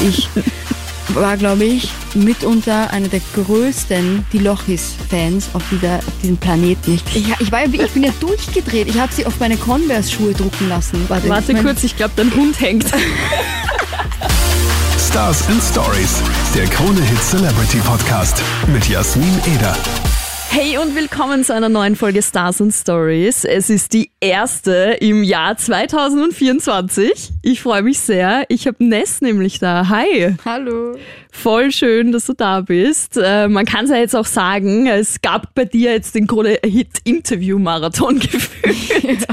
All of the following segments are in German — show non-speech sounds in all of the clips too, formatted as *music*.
Ich war, glaube ich, mitunter einer der größten Die Lochis-Fans auf, dieser, auf diesem Planeten. Ich, ich, ich, war, ich bin ja durchgedreht. Ich habe sie auf meine Converse-Schuhe drucken lassen. Warte, Warte ich mein, kurz, ich glaube, dein Hund hängt. *laughs* Stars and Stories, der Krone Hit Celebrity Podcast mit Jasmin Eder. Hey und willkommen zu einer neuen Folge Stars and Stories. Es ist die erste im Jahr 2024. Ich freue mich sehr. Ich habe Ness nämlich da. Hi. Hallo. Voll schön, dass du da bist. Äh, man kann es ja jetzt auch sagen, es gab bei dir jetzt den Krone Hit Interview Marathon *laughs* gefühlt.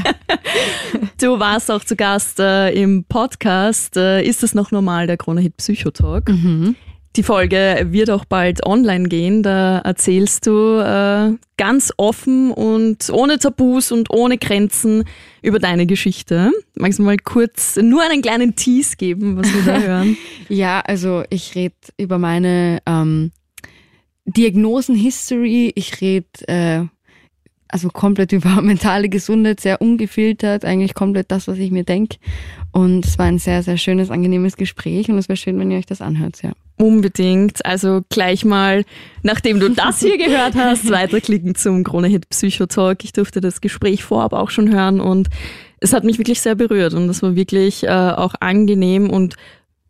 *laughs* du warst auch zu Gast äh, im Podcast. Äh, ist es noch normal, der Krone Hit Psychotalk? Mhm. Die Folge wird auch bald online gehen. Da erzählst du äh, ganz offen und ohne Tabus und ohne Grenzen über deine Geschichte. Magst du mal kurz nur einen kleinen Tease geben, was wir da *laughs* hören? ja, also ich rede über meine ähm, Diagnosen-History. Ich rede äh, also komplett über *laughs* mentale Gesundheit, sehr ungefiltert, eigentlich komplett das, was ich mir denke. Und es war ein sehr, sehr schönes, angenehmes Gespräch und es wäre schön, wenn ihr euch das anhört, ja. Unbedingt. Also gleich mal, nachdem du das hier *laughs* gehört hast, weiterklicken zum Kronehit Psychotalk. Ich durfte das Gespräch vorab auch schon hören und es hat mich wirklich sehr berührt und es war wirklich äh, auch angenehm und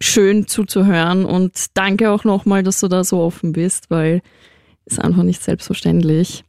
schön zuzuhören. Und danke auch nochmal, dass du da so offen bist, weil es einfach nicht selbstverständlich.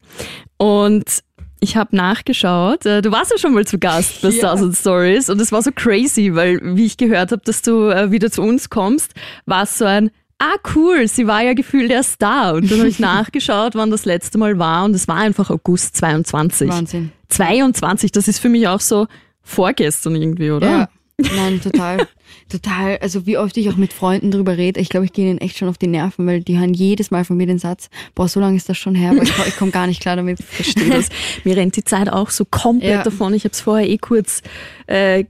Und ich habe nachgeschaut. Äh, du warst ja schon mal zu Gast bei. *laughs* Stars Stories und es war so crazy, weil wie ich gehört habe, dass du äh, wieder zu uns kommst, war es so ein ah cool, sie war ja gefühlt erst da. Und dann habe ich *laughs* nachgeschaut, wann das letzte Mal war und es war einfach August 22. Wahnsinn. 22, das ist für mich auch so vorgestern irgendwie, oder? Ja. Nein, total. total. Also wie oft ich auch mit Freunden drüber rede, ich glaube, ich gehe ihnen echt schon auf die Nerven, weil die hören jedes Mal von mir den Satz, boah, so lange ist das schon her, aber ich, ich komme gar nicht klar damit. Ich verstehe das. mir rennt die Zeit auch so komplett ja. davon. Ich habe es vorher eh kurz äh,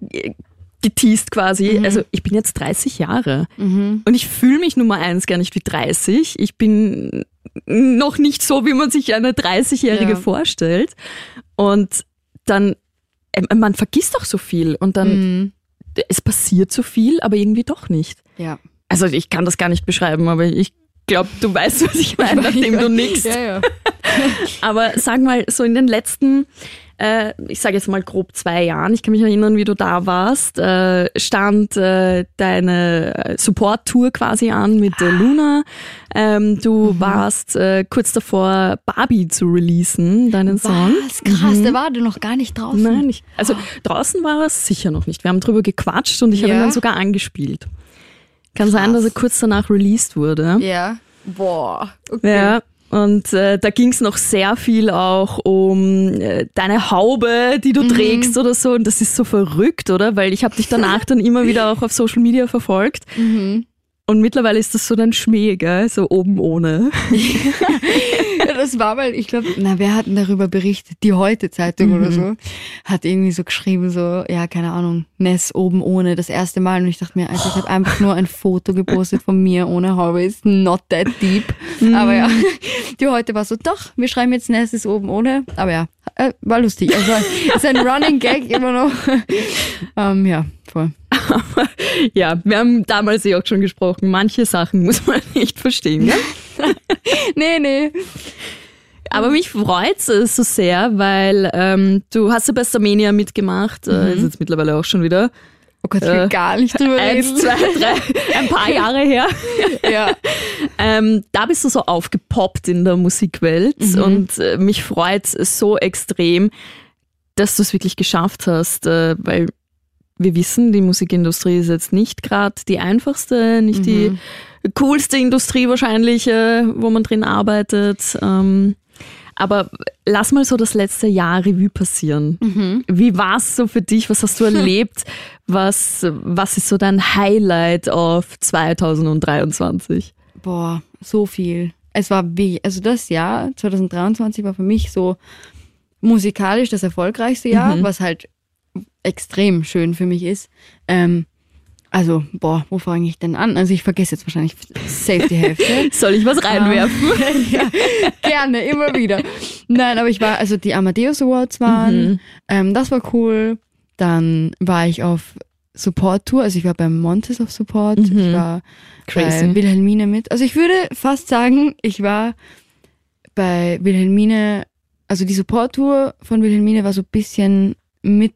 geteased quasi. Mhm. Also ich bin jetzt 30 Jahre mhm. und ich fühle mich Nummer eins gar nicht wie 30. Ich bin noch nicht so, wie man sich eine 30-Jährige ja. vorstellt. Und dann, äh, man vergisst auch so viel und dann, mhm. Es passiert so viel, aber irgendwie doch nicht. Ja. Also ich kann das gar nicht beschreiben, aber ich glaube, du weißt, was ich *laughs* meine, nachdem du nickst. Ja, ja. *laughs* aber sag mal, so in den letzten äh, ich sage jetzt mal grob zwei Jahren, ich kann mich erinnern, wie du da warst, äh, stand äh, deine Support-Tour quasi an mit äh, Luna. Ähm, du mhm. warst äh, kurz davor, Barbie zu releasen, deinen Song. Was? Krass, mhm. der war noch gar nicht draußen. Nein, nicht. Also draußen war er sicher noch nicht. Wir haben drüber gequatscht und ich ja. habe ihn dann sogar angespielt. Kann Krass. sein, dass er kurz danach released wurde. Ja. Boah. Okay. Ja. Und äh, da ging es noch sehr viel auch um äh, deine Haube, die du mhm. trägst oder so. Und das ist so verrückt, oder? Weil ich habe dich danach dann immer wieder auch auf Social Media verfolgt. Mhm. Und mittlerweile ist das so dein Schmäh, gell? So oben ohne. *laughs* das war, weil ich glaube, na, wer hat denn darüber berichtet? Die Heute-Zeitung mhm. oder so. Hat irgendwie so geschrieben, so, ja, keine Ahnung, Ness oben ohne, das erste Mal. Und ich dachte mir, also ich habe einfach nur ein Foto gepostet von mir ohne Haube. Ist not that deep. Mhm. Aber ja, *laughs* die Heute war so, doch, wir schreiben jetzt Ness ist oben ohne. Aber ja, äh, war lustig. Also, ist ein Running Gag immer noch. *laughs* ähm, ja, voll. Aber *laughs* ja, wir haben damals ja auch schon gesprochen, manche Sachen muss man nicht verstehen. Gell? *laughs* nee, nee. Aber mich freut es so sehr, weil ähm, du hast ja bei Starmania mitgemacht, äh, mhm. ist jetzt mittlerweile auch schon wieder. Oh Gott, ich will äh, gar nicht drüber eins, reden. zwei, drei, *laughs* ein paar Jahre her. ja. ähm, da bist du so aufgepoppt in der Musikwelt mhm. und äh, mich freut es so extrem, dass du es wirklich geschafft hast, äh, weil wir wissen, die Musikindustrie ist jetzt nicht gerade die einfachste, nicht mhm. die coolste Industrie wahrscheinlich, äh, wo man drin arbeitet. Ähm, aber lass mal so das letzte Jahr Revue passieren. Mhm. Wie war es so für dich? Was hast du *laughs* erlebt? was, was ist so dein Highlight auf 2023? Boah, so viel. Es war wie, also das Jahr 2023 war für mich so musikalisch das erfolgreichste Jahr, mhm. was halt extrem schön für mich ist. Ähm, also, boah, wo fange ich denn an? Also ich vergesse jetzt wahrscheinlich safe die Hälfte. *laughs* Soll ich was reinwerfen? *laughs* ja, gerne, immer wieder. Nein, aber ich war, also die Amadeus Awards waren, mhm. ähm, das war cool. Dann war ich auf Support-Tour. Also ich war beim Montes of Support, ich Mhm. war Crazy. bei Wilhelmine mit. Also ich würde fast sagen, ich war bei Wilhelmine, also die Support-Tour von Wilhelmine war so ein bisschen mit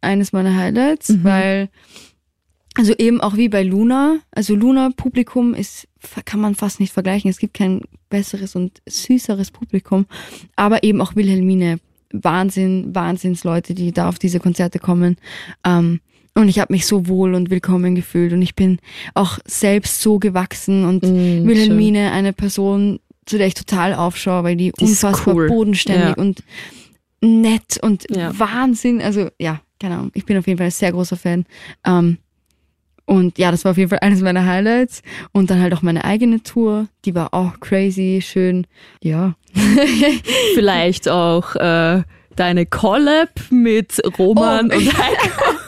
eines meiner Highlights, Mhm. weil, also eben auch wie bei Luna, also Luna-Publikum ist, kann man fast nicht vergleichen. Es gibt kein besseres und süßeres Publikum, aber eben auch Wilhelmine. Wahnsinn, Wahnsinnsleute, die da auf diese Konzerte kommen. Ähm, und ich habe mich so wohl und willkommen gefühlt und ich bin auch selbst so gewachsen und Mm, Wilhelmine eine Person, zu der ich total aufschaue, weil die, Die unfassbar cool. bodenständig Ja. und nett und Ja. Wahnsinn. Also ja, keine Ahnung. Ich bin auf jeden Fall ein sehr großer Fan. Ähm, und ja, das war auf jeden Fall eines meiner Highlights. Und dann halt auch meine eigene Tour, die war auch crazy, schön. Ja. Vielleicht auch äh, deine Collab mit Roman Oh. und Heiko. *laughs*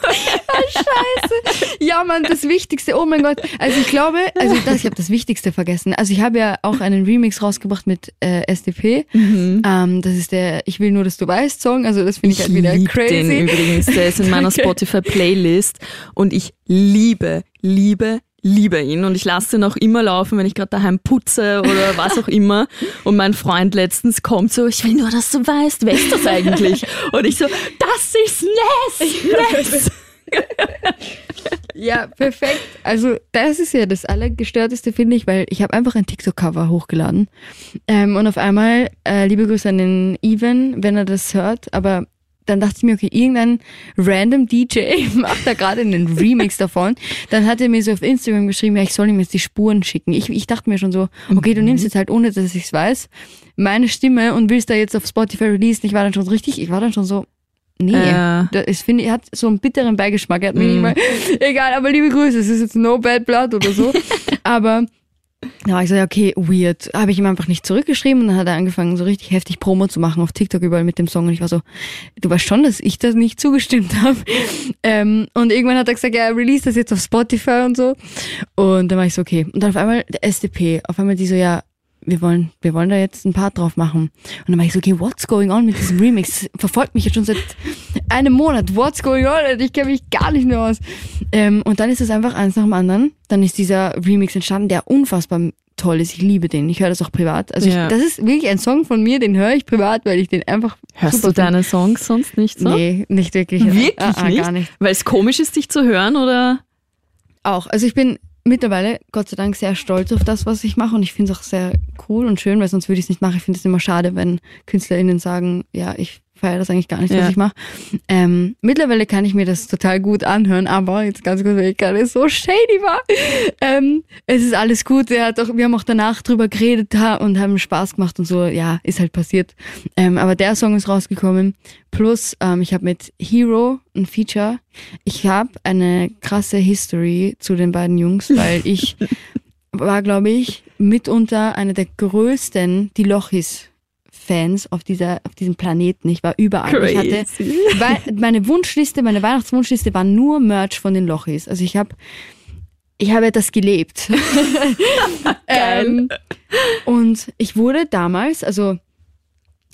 *laughs* Ja, Mann, das Wichtigste. Oh mein Gott. Also ich glaube, also das, ich habe das Wichtigste vergessen. Also ich habe ja auch einen Remix rausgebracht mit äh, SDP. Mhm. Ähm, das ist der Ich will nur, dass du weißt Song. Also das finde ich, halt wieder lieb crazy. den übrigens. Der ist in meiner. *laughs* Spotify-Playlist und ich liebe, liebe, liebe ihn. Und ich lasse den auch immer laufen, wenn ich gerade daheim putze oder was auch immer. Und mein Freund letztens kommt so, ich will nur, dass du weißt, wer ist das eigentlich? *laughs* Und ich so, das ist Ness! Ness! Ja, perfekt. Also das ist ja das Allergestörteste, finde ich, weil ich habe einfach ein TikTok-Cover hochgeladen. Ähm, und auf einmal, äh, liebe Grüße an den Even, wenn er das hört, aber dann dachte ich mir, okay, irgendein random DJ *laughs* macht da gerade einen Remix davon. Dann hat er mir so auf Instagram geschrieben, ja, ich soll ihm jetzt die Spuren schicken. Ich, ich dachte mir schon so, okay, du nimmst jetzt halt, ohne dass ich es weiß, meine Stimme und willst da jetzt auf Spotify releasen. Ich war dann schon so richtig, ich war dann schon so, nee, Ja. das, ich finde, er hat so einen bitteren Beigeschmack. Er hat mir nicht *laughs* mal, egal, aber liebe Grüße, es ist jetzt no bad blood oder so. *laughs* aber da war ich so, ja, okay, weird. Habe ich ihm einfach nicht zurückgeschrieben und dann hat er angefangen, so richtig heftig Promo zu machen auf TikTok überall mit dem Song und ich war so, du weißt schon, dass ich das nicht zugestimmt *laughs* habe. Ähm, und irgendwann hat er gesagt, ja, release das jetzt auf Spotify und so. Und dann war ich so, okay. Und dann auf einmal der SDP, auf einmal die so, ja, wir wollen, wir wollen da jetzt ein Part drauf machen. Und dann war ich so, okay, what's going on mit diesem Remix? Verfolgt mich jetzt schon seit einem Monat. What's going on? Ich kenne mich gar nicht mehr aus. Ähm, und dann ist es einfach eins nach dem anderen. Dann ist dieser Remix entstanden, der unfassbar toll ist. Ich liebe den. Ich höre das auch privat. Also Ja. ich, das ist wirklich ein Song von mir, den höre ich privat, weil ich den einfach Hörst du deine Songs sonst nicht so? Nee, nicht wirklich. Wirklich Ah, ah, nicht? Gar nicht. Weil es komisch ist, dich zu hören, oder? Auch. Also ich bin mittlerweile, Gott sei Dank, sehr stolz auf das, was ich mache und ich finde es auch sehr cool und schön, weil sonst würde ich es nicht machen. Ich finde es immer schade, wenn KünstlerInnen sagen, ja, ich feiere das eigentlich gar nicht, Ja. was ich mache. Ähm, mittlerweile kann ich mir das total gut anhören, aber jetzt ganz kurz, weil ich gerade so shady war. Ähm, es ist alles gut. Er hat auch, wir haben auch danach drüber geredet und haben Spaß gemacht und so. Ja, ist halt passiert. Ähm, aber der Song ist rausgekommen. Plus, ähm, ich habe mit Hero ein Feature. Ich habe eine krasse History zu den beiden Jungs, weil ich *laughs* war, glaube ich, mitunter einer der größten, die Lochis. Fans auf dieser auf diesem Planeten. Ich war überall. Ich hatte meine Wunschliste, meine Weihnachtswunschliste war nur Merch von den Lochis. Also ich habe ich habe das gelebt. *laughs* ähm, und ich wurde damals, also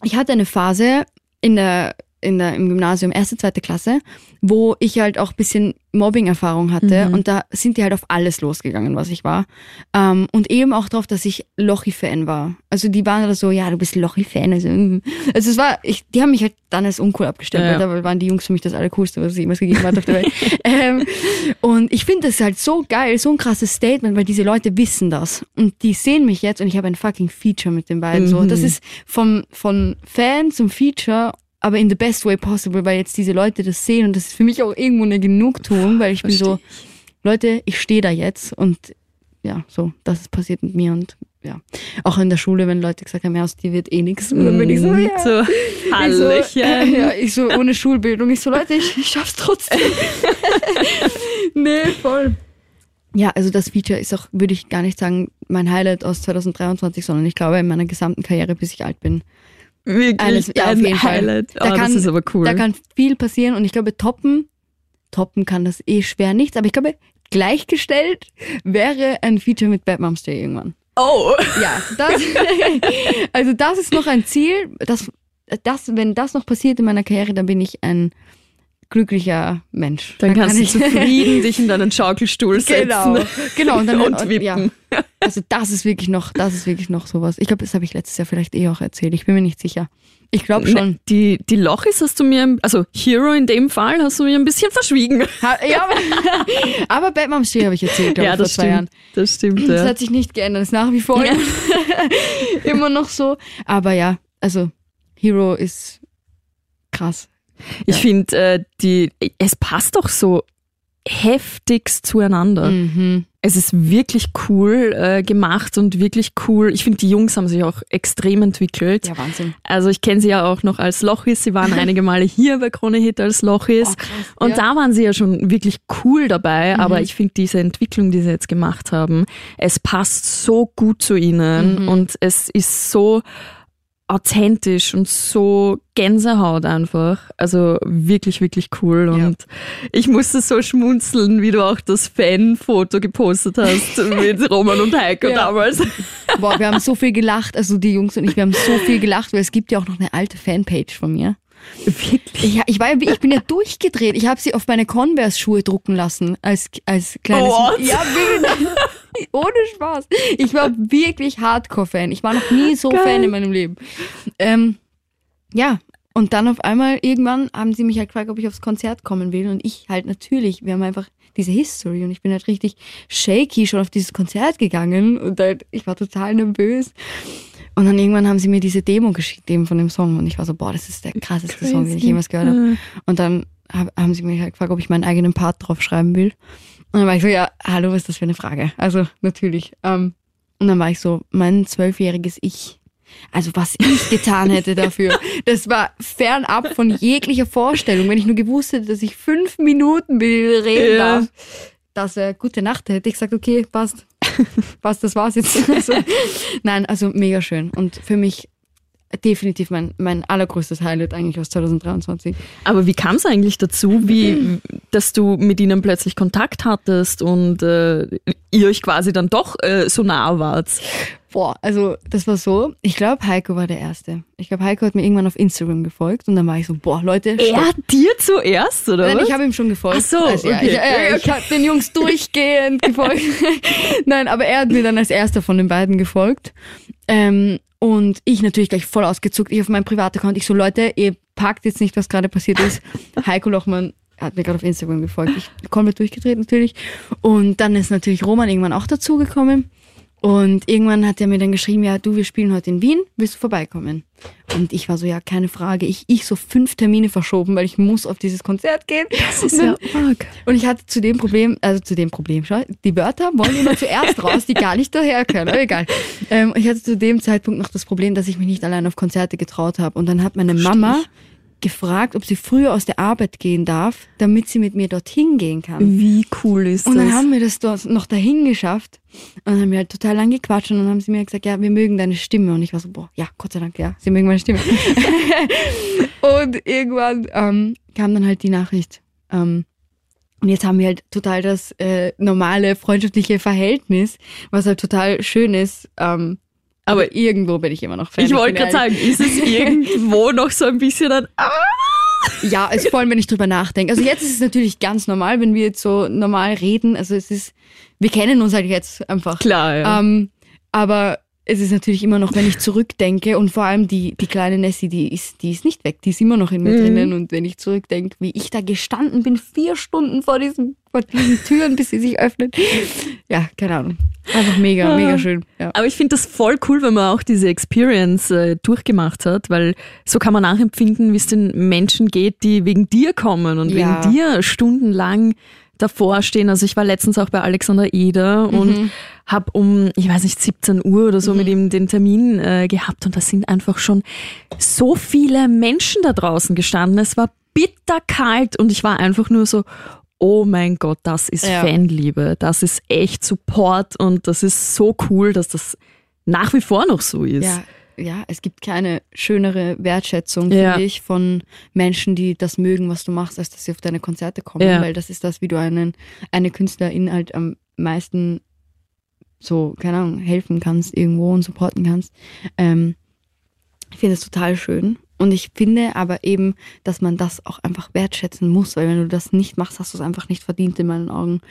ich hatte eine Phase in der in der, im Gymnasium, erste, zweite Klasse, wo ich halt auch bisschen Mobbing-Erfahrung hatte und da sind die halt auf alles losgegangen, was ich war. Ähm, und eben auch darauf, dass ich Lochi-Fan war. Also die waren da so, ja, du bist Lochi-Fan. Also, also es war, ich, die haben mich halt dann als uncool abgestempelt, Ja. aber waren die Jungs für mich das Allercoolste, was es jemals gegeben hat auf der Welt. *laughs* ähm, und ich finde das halt so geil, so ein krasses Statement, weil diese Leute wissen das. Und die sehen mich jetzt und ich habe ein fucking Feature mit den beiden. So, das ist vom, von Fan zum Feature aber in the best way possible, weil jetzt diese Leute das sehen und das ist für mich auch irgendwo eine Genugtuung, weil ich bin so, Leute, ich stehe da jetzt und ja, so, das ist passiert mit mir und ja, auch in der Schule, wenn Leute gesagt haben, ja, aus dir wird eh nichts, und dann bin ich so, ja. So, Ich so, Hallöchen. *laughs* ja, ich so ohne Schulbildung. Ich so, Leute, ich, ich schaff's trotzdem. *laughs* nee, voll. Ja, also das Feature ist auch, würde ich gar nicht sagen, mein Highlight aus 2023, sondern ich glaube in meiner gesamten Karriere, bis ich alt bin. Wirklich Eines, ja, auf ein. Highlight. Da oh, kann- das ist aber cool. Da kann viel passieren und ich glaube, toppen, toppen kann das eh schwer nichts, aber ich glaube, gleichgestellt wäre ein Feature mit Bad Moms Day irgendwann. oh, Ja, das, *laughs* *laughs* also das ist noch ein Ziel. Das, das, wenn das noch passiert in meiner Karriere, dann bin ich ein glücklicher Mensch. Dann Da kannst kann du zufrieden dich in deinen Schaukelstuhl *laughs* setzen. Genau, genau. Und, dann, *laughs* Und wippen. ja. *laughs* Also das ist wirklich noch, das ist wirklich noch sowas. Ich glaube, das habe ich letztes Jahr vielleicht eh auch erzählt. Ich bin mir nicht sicher. Ich glaube schon. Ne, Die, die Lochis hast du mir, also Hero in dem Fall, hast du mir ein bisschen verschwiegen. Ha, ja, aber, Moms Day habe ich erzählt, glaube ja, ich, vor das zwei Jahren. stimmt. Das stimmt, Das ja. hat sich nicht geändert, ist nach wie vor Ja. immer noch so. Aber ja, also Hero ist krass. Ich finde, äh, die, es passt doch so heftigst zueinander. Mhm. Es ist wirklich cool äh, gemacht und wirklich cool. Ich finde, die Jungs haben sich auch extrem entwickelt. Ja, Wahnsinn. Also ich kenne sie ja auch noch als Lochis. Sie waren *laughs* einige Male hier bei Krone Hit als Lochis. Oh. Und ja. da waren sie ja schon wirklich cool dabei, Mhm. aber ich finde diese Entwicklung, die sie jetzt gemacht haben, es passt so gut zu ihnen Mhm. und es ist so authentisch und so Gänsehaut einfach. Also wirklich, wirklich cool. Ja. Und ich musste so schmunzeln, wie du auch das Fanfoto gepostet hast *laughs* mit Roman und Heiko Ja. damals. Boah, wir haben so viel gelacht, also die Jungs und ich, wir haben so viel gelacht, weil es gibt ja auch noch eine alte Fanpage von mir. Wirklich. Ja, ich war ja, ich bin ja durchgedreht. Ich habe sie auf meine Converse-Schuhe drucken lassen als als kleines. What? Ja, wirklich. Ohne Spaß. Ich war wirklich Hardcore-Fan. Ich war noch nie so Geil. Fan in meinem Leben. Ähm, ja, und dann auf einmal irgendwann haben sie mich halt gefragt, ob ich aufs Konzert kommen will. Und ich halt natürlich, wir haben einfach diese History und ich bin halt richtig shaky schon auf dieses Konzert gegangen und halt, ich war total nervös. Und dann irgendwann haben sie mir diese Demo geschickt eben von dem Song und ich war so, boah, das ist der krasseste Song, den ich jemals gehört habe. Und dann hab, haben sie mich halt gefragt, ob ich meinen eigenen Part drauf schreiben will. Und dann war ich so, ja, hallo, was ist das für eine Frage? Also natürlich. Ähm, und dann war ich so, mein zwölfjähriges Ich. Also was ich getan hätte dafür, *laughs* das war fernab von jeglicher Vorstellung. Wenn ich nur gewusst hätte, dass ich fünf Minuten mit ihnen reden Ja. darf, dass er gute Nacht hätte ich gesagt, okay, passt. *laughs* passt, das war's jetzt. *laughs* Also, nein, also mega schön. Und für mich definitiv mein, mein allergrößtes Highlight eigentlich aus 2023. Aber wie kam es eigentlich dazu, wie, dass du mit ihnen plötzlich Kontakt hattest und äh, ihr euch quasi dann doch äh, so nah wart? Boah, also das war so, ich glaube Heiko war der Erste. Ich glaube Heiko hat mir irgendwann auf Instagram gefolgt und dann war ich so, boah Leute, stopp. Er dir zuerst, oder Nein, was? ich habe ihm schon gefolgt. Ach so, also, ja, okay. ich, ja, ich habe den Jungs durchgehend gefolgt. *laughs* Nein, aber er hat mir dann als erster von den beiden gefolgt. Ähm, und ich natürlich gleich voll ausgezuckt. Ich auf meinem Privat-Account. Ich so, Leute, ihr packt jetzt nicht, was gerade passiert ist. *laughs* Heiko Lochmann hat mir gerade auf Instagram gefolgt. Ich komplett durchgedreht natürlich. Und dann ist natürlich Roman irgendwann auch dazugekommen. Und irgendwann hat er mir dann geschrieben, ja, du, wir spielen heute in Wien, willst du vorbeikommen? Und ich war so, ja, keine Frage. Ich, ich so fünf Termine verschoben, weil ich muss auf dieses Konzert gehen. das ist ja *laughs* arg. Und ich hatte zu dem Problem, also zu dem Problem, schau, die Wörter wollen immer zuerst raus, die gar nicht daher können, aber egal. Ähm, ich hatte zu dem Zeitpunkt noch das Problem, dass ich mich nicht allein auf Konzerte getraut habe. Und dann hat meine Mama gefragt, ob sie früher aus der Arbeit gehen darf, damit sie mit mir dorthin gehen kann. Wie cool ist Und dann das? haben wir das dort noch dahin geschafft. Und dann haben wir halt total lang gequatscht und dann haben sie mir gesagt, ja, wir mögen deine Stimme. Und ich war so, boah, ja, Gott sei Dank, ja, sie mögen meine Stimme. *laughs* und irgendwann ähm, kam dann halt die Nachricht. Ähm, und jetzt haben wir halt total das äh, normale freundschaftliche Verhältnis, was halt total schön ist. Ähm, aber, irgendwo bin ich immer noch Fan. ich wollte gerade sagen, ist es *laughs* irgendwo noch so ein bisschen ein Ah, Ja, ist vor allem, wenn ich drüber nachdenke. Also jetzt ist es natürlich ganz normal, wenn wir jetzt so normal reden. Also es ist, wir kennen uns halt jetzt einfach. Klar, ja. Ähm, aber es ist natürlich immer noch, wenn ich zurückdenke und vor allem die, die kleine Nessie, die ist, die ist nicht weg, die ist immer noch in mir Mhm. drinnen und wenn ich zurückdenke, wie ich da gestanden bin, vier Stunden vor diesen, vor diesen Türen, bis sie sich öffnen. Ja, keine Ahnung. Einfach mega, Ah. mega schön. Ja. Aber ich finde das voll cool, wenn man auch diese Experience äh, durchgemacht hat, weil so kann man nachempfinden, wie es den Menschen geht, die wegen dir kommen und Ja. wegen dir stundenlang davor stehen. Also ich war letztens auch bei Alexander Eder und habe um, ich weiß nicht, 17 Uhr oder so mit ihm den Termin äh, gehabt und da sind einfach schon so viele Menschen da draußen gestanden. Es war bitterkalt und ich war einfach nur so, oh mein Gott, das ist Ja. Fanliebe, das ist echt Support und das ist so cool, dass das nach wie vor noch so ist. Ja, ja, es gibt keine schönere Wertschätzung, Ja. finde ich, von Menschen, die das mögen, was du machst, als dass sie auf deine Konzerte kommen, Ja. weil das ist das, wie du einen, eine Künstlerin halt am meisten so, keine Ahnung, helfen kannst irgendwo und supporten kannst. Ähm, ich finde es total schön Und ich finde aber eben, dass man das auch einfach wertschätzen muss, weil wenn du das nicht machst, hast du es einfach nicht verdient in meinen Augen.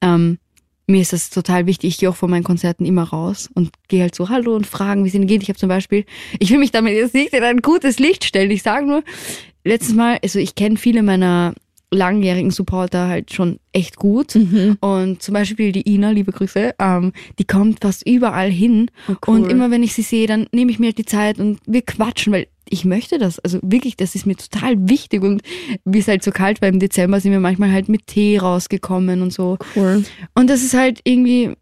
Ähm, mir ist das total wichtig. Ich gehe auch von meinen Konzerten immer raus und gehe halt so Hallo und fragen, wie es ihnen geht. Ich habe zum Beispiel, ich will mich damit jetzt nicht in ein gutes Licht stellen. Ich sage nur, letztes Mal, also ich kenne viele meiner langjährigen Supporter halt schon echt gut. Und zum Beispiel die Ina, liebe Grüße, ähm, die kommt fast überall hin. Oh, cool. Und immer wenn ich sie sehe, dann nehme ich mir halt die Zeit und wir quatschen, weil ich möchte das. Also wirklich, das ist mir total wichtig. Und wie es halt so kalt war im Dezember, sind wir manchmal halt mit Tee rausgekommen und so. Cool. Und das ist halt irgendwie,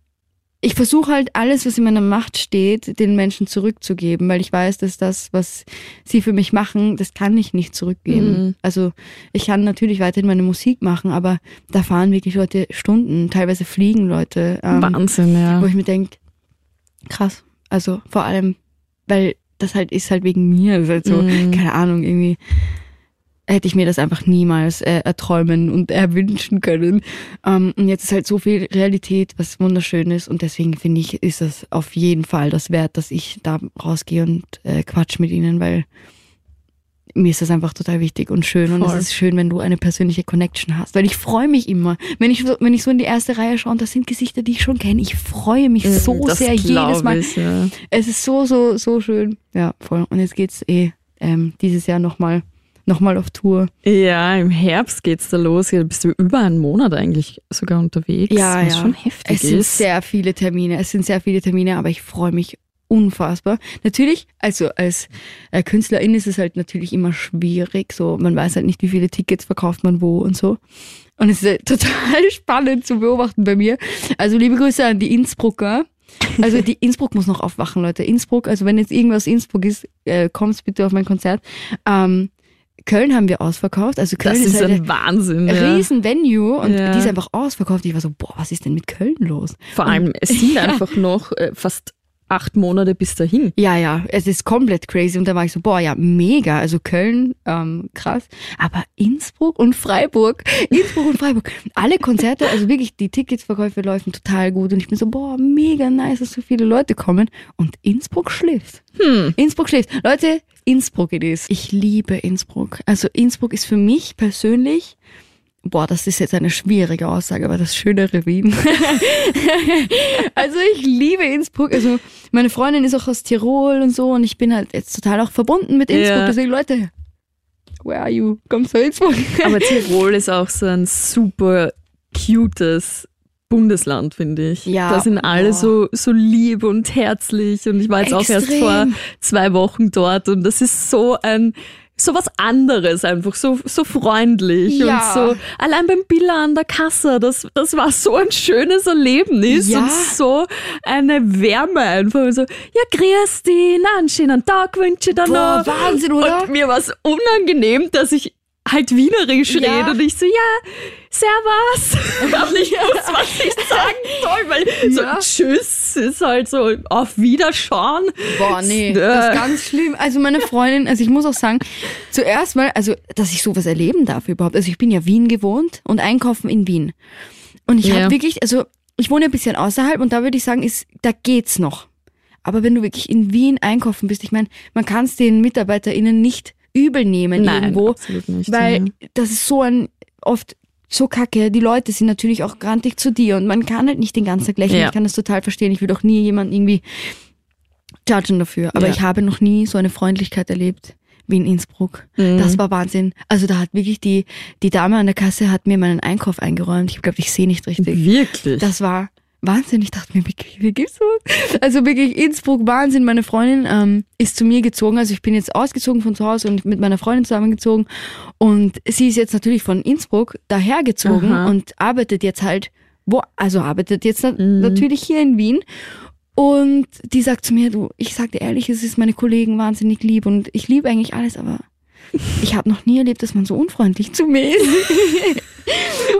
ich versuche halt alles, was in meiner Macht steht, den Menschen zurückzugeben, weil ich weiß, dass das, was sie für mich machen, das kann ich nicht zurückgeben. Mhm. Also ich kann natürlich weiterhin meine Musik machen, aber da fahren wirklich Leute Stunden, teilweise fliegen Leute, ähm, Wahnsinn, ja. wo ich mir denke, krass. Also vor allem, weil das halt ist halt wegen mir, ist halt so, Mhm. keine Ahnung, irgendwie hätte ich mir das einfach niemals äh, erträumen und erwünschen können. Ähm, und jetzt ist halt so viel Realität, was wunderschön ist. Und deswegen finde ich, ist das auf jeden Fall das wert, dass ich da rausgehe und äh, quatsch mit ihnen, weil mir ist das einfach total wichtig und schön. Und Voll. es ist schön, wenn du eine persönliche Connection hast. Weil ich freue mich immer. Wenn ich, so- wenn ich so in die erste Reihe schaue und das sind Gesichter, die ich schon kenne, ich freue mich so Mhm, das sehr jedes Mal. Ich, ja. Es ist so, so, so schön. Ja, voll. Und jetzt geht's eh ähm, dieses Jahr nochmal noch mal auf Tour. ja, im Herbst geht's da los. Ja, bist du über einen Monat eigentlich sogar unterwegs. Ja, was ja. schon heftig Es sind ist. sehr viele Termine. Es sind sehr viele Termine, aber ich freue mich unfassbar. Natürlich, also als äh, Künstlerin ist es halt natürlich immer schwierig. So, man weiß halt nicht, wie viele Tickets verkauft man wo und so. Und es ist halt *laughs* total spannend zu beobachten bei mir. Also liebe Grüße an die Innsbrucker. Also die *laughs* Innsbruck muss noch aufwachen, Leute. Innsbruck, also wenn jetzt irgendwas Innsbruck ist, äh, kommt bitte auf mein Konzert. Ähm, Köln haben wir ausverkauft. Also Köln das ist halt ein Wahnsinn. ein Ja. riesen Venue und Ja. die ist einfach ausverkauft. Ich war so, boah, was ist denn mit Köln los? Vor allem, es sind *laughs* einfach noch äh, fast acht Monate bis dahin. Ja, ja, es ist komplett crazy. Und da war ich so, boah, ja, mega. Also Köln, ähm, krass. Aber Innsbruck und Freiburg, *laughs* Innsbruck und Freiburg, alle Konzerte, also wirklich, die Ticketsverkäufe laufen total gut. Und ich bin so, boah, mega nice, dass so viele Leute kommen. Und Innsbruck schläft. Hm. Innsbruck schläft. Leute, Innsbruck it is. Ich liebe Innsbruck. Also Innsbruck ist für mich persönlich, boah, das ist jetzt eine schwierige Aussage, aber das schönere Wien. *laughs* also ich liebe Innsbruck. Also meine Freundin ist auch aus Tirol und so und ich bin halt jetzt total auch verbunden mit Innsbruck. Ja. Deswegen Leute, where are you? Kommst du Innsbruck? Aber *laughs* Tirol ist auch so ein super cutes Bundesland, finde ich. Ja, Da sind alle boah. so, so lieb und herzlich und ich war jetzt auch erst Extrem. vor zwei Wochen dort und das ist so ein so was anderes einfach, so, so freundlich Ja. und so. Allein beim Billa an der Kasse, das, das war so ein schönes Erlebnis Ja. und so eine Wärme einfach. Und So, ja, grüß dich, na, einen schönen Tag wünsche ich dir noch. Wahnsinn, oder? Und mir war es unangenehm, dass ich halt Wienerisch Ja. rede und ich so, ja, servus. *laughs* *laughs* Ich hab nicht gewusst, was ich sagen soll, weil Ja. so Tschüss ist halt so auf Wiederschauen. Boah, nee, Äh. das ist ganz schlimm. Also meine Freundin, also ich muss auch sagen, zuerst mal, also dass ich sowas erleben darf überhaupt. Also ich bin ja Wien gewohnt und einkaufen in Wien. Und ich Ja. habe wirklich, also ich wohne ein bisschen außerhalb und da würde ich sagen, ist, da geht's noch. Aber wenn du wirklich in Wien einkaufen bist, ich meine, man kann es den MitarbeiterInnen nicht übel nehmen irgendwo, absolut nicht. weil ja. das ist so ein oft so kacke. Die Leute sind natürlich auch grantig zu dir und man kann halt nicht den ganzen Tag lächeln. Ja. Ich kann das total verstehen. Ich will doch nie jemanden irgendwie judgen dafür. Aber Ja. ich habe noch nie so eine Freundlichkeit erlebt wie in Innsbruck. Mhm. Das war Wahnsinn. Also da hat wirklich die, die Dame an der Kasse hat mir meinen Einkauf eingeräumt. Ich glaube, ich sehe nicht richtig. Wirklich. Das war Wahnsinn. Ich dachte mir, wie, gibt's sowas? Also wirklich Innsbruck, Wahnsinn. Meine Freundin ähm, ist zu mir gezogen. Also ich bin jetzt ausgezogen von zu Hause und mit meiner Freundin zusammengezogen. Und sie ist jetzt natürlich von Innsbruck dahergezogen Aha. und arbeitet jetzt halt, wo, also arbeitet jetzt na Mhm. natürlich hier in Wien. Und die sagt zu mir, du, ich sag dir ehrlich, es ist meine Kollegen wahnsinnig lieb und ich liebe eigentlich alles, aber ich habe noch nie erlebt, dass man so unfreundlich zu mir ist. *laughs* *laughs*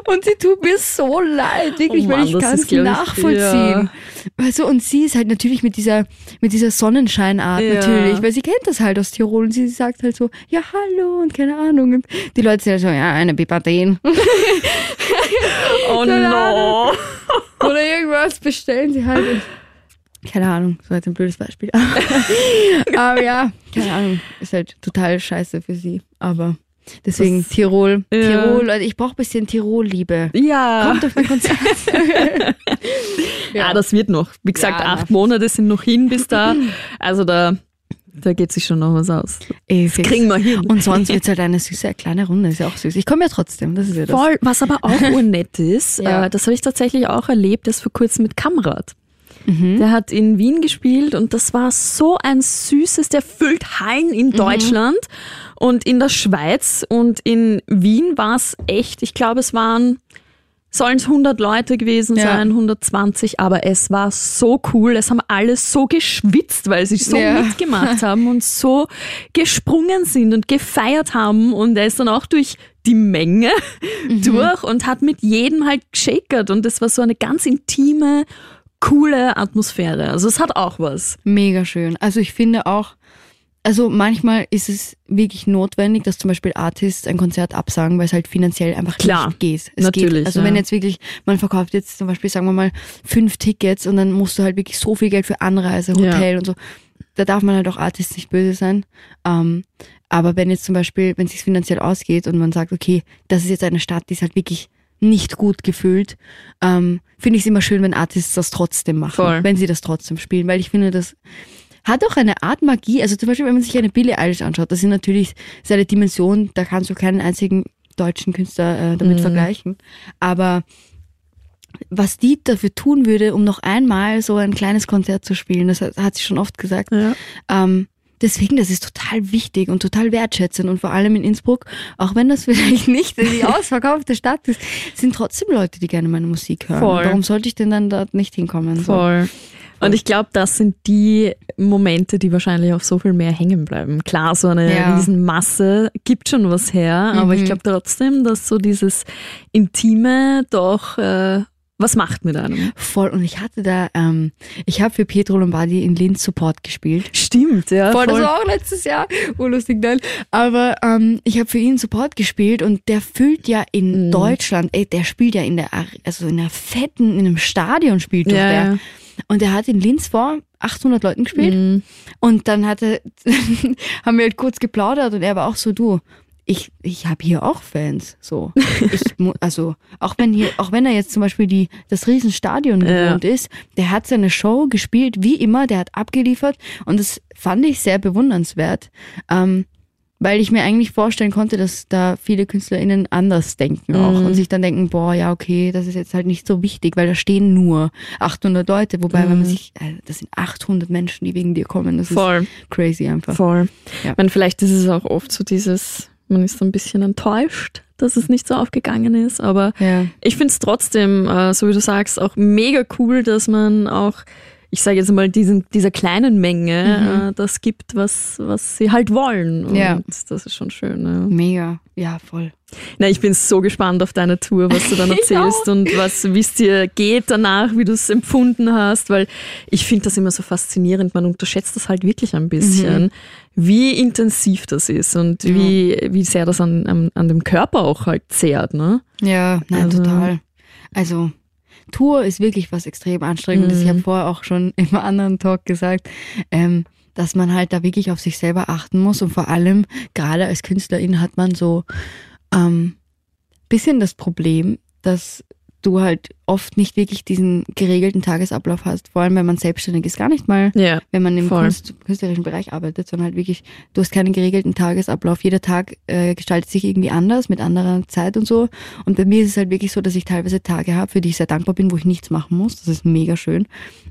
und sie tut mir so leid, wirklich, Oh weil Mann, ich das kann es ich, nachvollziehen. Weißt du, und sie ist halt natürlich mit dieser, mit dieser Sonnenscheinart Ja. natürlich, weil sie kennt das halt aus Tirol und sie sagt halt so, ja, hallo und keine Ahnung. Und die Leute sind halt so, ja, eine Pipaten. *laughs* oh no. Oder irgendwas bestellen sie halt. Und keine Ahnung, so jetzt ein blödes Beispiel. *laughs* Aber ja, keine Ahnung, ist halt total scheiße für sie. Aber deswegen Das- Tirol, Ja. Tirol, Leute, ich brauche ein bisschen Tirol-Liebe. Ja. Kommt auf mein Konzert. *laughs* Ja, das wird noch. Wie gesagt, Ja, acht na. Monate sind noch hin bis da. *laughs* Also da, da geht sich schon noch was aus. Ey, fix. Kriegen wir hin. Und sonst wird es halt eine *laughs* süße kleine Runde, ist ja auch süß. Ich komme ja trotzdem, das ist ja das. Voll, was aber auch urnett ist, Ja. äh, das habe ich tatsächlich auch erlebt, das vor kurzem mit Kamrat. Mhm. Der hat in Wien gespielt und das war so ein süßes, der füllt Hallen in Mhm. Deutschland und in der Schweiz und in Wien war es echt, ich glaube es waren, sollen es 100 Leute gewesen Ja. sein, 120, aber es war so cool, es haben alle so geschwitzt, weil sie so Ja. mitgemacht *laughs* haben und so gesprungen sind und gefeiert haben und er ist dann auch durch die Menge Mhm. *laughs* durch und hat mit jedem halt geschakert und es war so eine ganz intime, coole Atmosphäre. Also es hat auch was. Mega schön. Also ich finde auch, also manchmal ist es wirklich notwendig, dass zum Beispiel Artists ein Konzert absagen, weil es halt finanziell einfach Klar, nicht geht. Es natürlich, Geht. Also ja. wenn jetzt wirklich, man verkauft jetzt zum Beispiel, sagen wir mal, fünf Tickets und dann musst du halt wirklich so viel Geld für Anreise, Hotel Ja. und so. Da darf man halt auch Artists nicht böse sein. Ähm, aber wenn jetzt zum Beispiel, wenn es sich finanziell ausgeht und man sagt, okay, das ist jetzt eine Stadt, die ist halt wirklich nicht gut gefüllt, ähm, finde ich es immer schön, wenn Artists das trotzdem machen, Voll. wenn sie das trotzdem spielen, weil ich finde, das hat auch eine Art Magie. Also zum Beispiel, wenn man sich eine Billie Eilish anschaut, das sind natürlich seine Dimension, da kannst du keinen einzigen deutschen Künstler äh, damit vergleichen. Aber was die dafür tun würde, um noch einmal so ein kleines Konzert zu spielen, das hat, hat sie schon oft gesagt. Ja. Ähm, deswegen, das ist total wichtig und total wertschätzend und vor allem in Innsbruck, auch wenn das *laughs* vielleicht nicht die ausverkaufte Stadt ist, sind trotzdem Leute, die gerne meine Musik hören. Voll. Warum sollte ich denn dann dort nicht hinkommen? So. Voll. Und ich glaube, das sind die Momente, die wahrscheinlich auf so viel mehr hängen bleiben. Klar, so eine Ja. Riesenmasse gibt schon was her, aber ich glaube trotzdem, dass so dieses Intime doch äh, was macht mit einem. Voll. Und ich hatte da, ähm, ich habe für Pietro Lombardi in Linz Support gespielt. Stimmt, ja. Voll, das war auch letztes Jahr. Urlustig, nein. Aber ähm, ich habe für ihn Support gespielt und der füllt ja in Mhm. Deutschland, ey, der spielt ja in der, also in der fetten, in einem Stadion spielt doch Ja, der. ja. Und er hat in Linz vor 800 Leuten gespielt. Mhm. Und dann hatte, *laughs* haben wir halt kurz geplaudert und er war auch so, du, ich, ich habe hier auch Fans. So. Ich, *laughs* also, auch wenn hier, auch wenn er jetzt zum Beispiel die, das Riesenstadion Ja. gewohnt ist, der hat seine Show gespielt, wie immer, der hat abgeliefert und das fand ich sehr bewundernswert. Ähm, weil ich mir eigentlich vorstellen konnte, dass da viele KünstlerInnen anders denken auch Mhm. und sich dann denken, boah, ja, okay, das ist jetzt halt nicht so wichtig, weil da stehen nur 800 Leute, wobei, wenn man Mhm. sich, äh, das sind 800 Menschen, die wegen dir kommen, das Voll. ist crazy einfach. Voll. Ja. Meine, vielleicht ist es auch oft so dieses, man ist so ein bisschen enttäuscht, dass es nicht so aufgegangen ist, aber Ja. ich finde es trotzdem, äh, so wie du sagst, auch mega cool, dass man auch, ich sage jetzt mal, diesen, dieser kleinen Menge äh, das gibt, was, was sie halt wollen. Und Mhm. Ja. das ist schon schön. Ja. Mega, ja, voll. Na, ich bin so gespannt auf deine Tour, was du dann *laughs* erzählst und was, wie es dir geht danach, wie du es empfunden hast, weil ich finde das immer so faszinierend. Man unterschätzt das halt wirklich ein bisschen, wie intensiv das ist und wie, wie sehr das an, an, an dem Körper auch halt zehrt, ne? Ja, nein, Also- total. Also, Tour ist wirklich was extrem Anstrengendes. Ich Mhm. habe vorher auch schon *laughs* im anderen Talk gesagt, ähm, dass man halt da wirklich auf sich selber achten muss und vor allem, gerade als Künstlerin hat man so ähm, bisschen das Problem, dass du halt oft nicht wirklich diesen geregelten Tagesablauf hast, vor allem wenn man selbstständig ist, gar nicht mal Ja. wenn man im. Kunst, künstlerischen Bereich arbeitet, sondern halt wirklich, du hast keinen geregelten Tagesablauf. Jeder Tag äh, gestaltet sich irgendwie anders, mit anderer Zeit und so. Und bei mir ist es halt wirklich so, dass ich teilweise Tage habe, für die ich sehr dankbar bin, wo ich nichts machen muss. Das ist mega schön.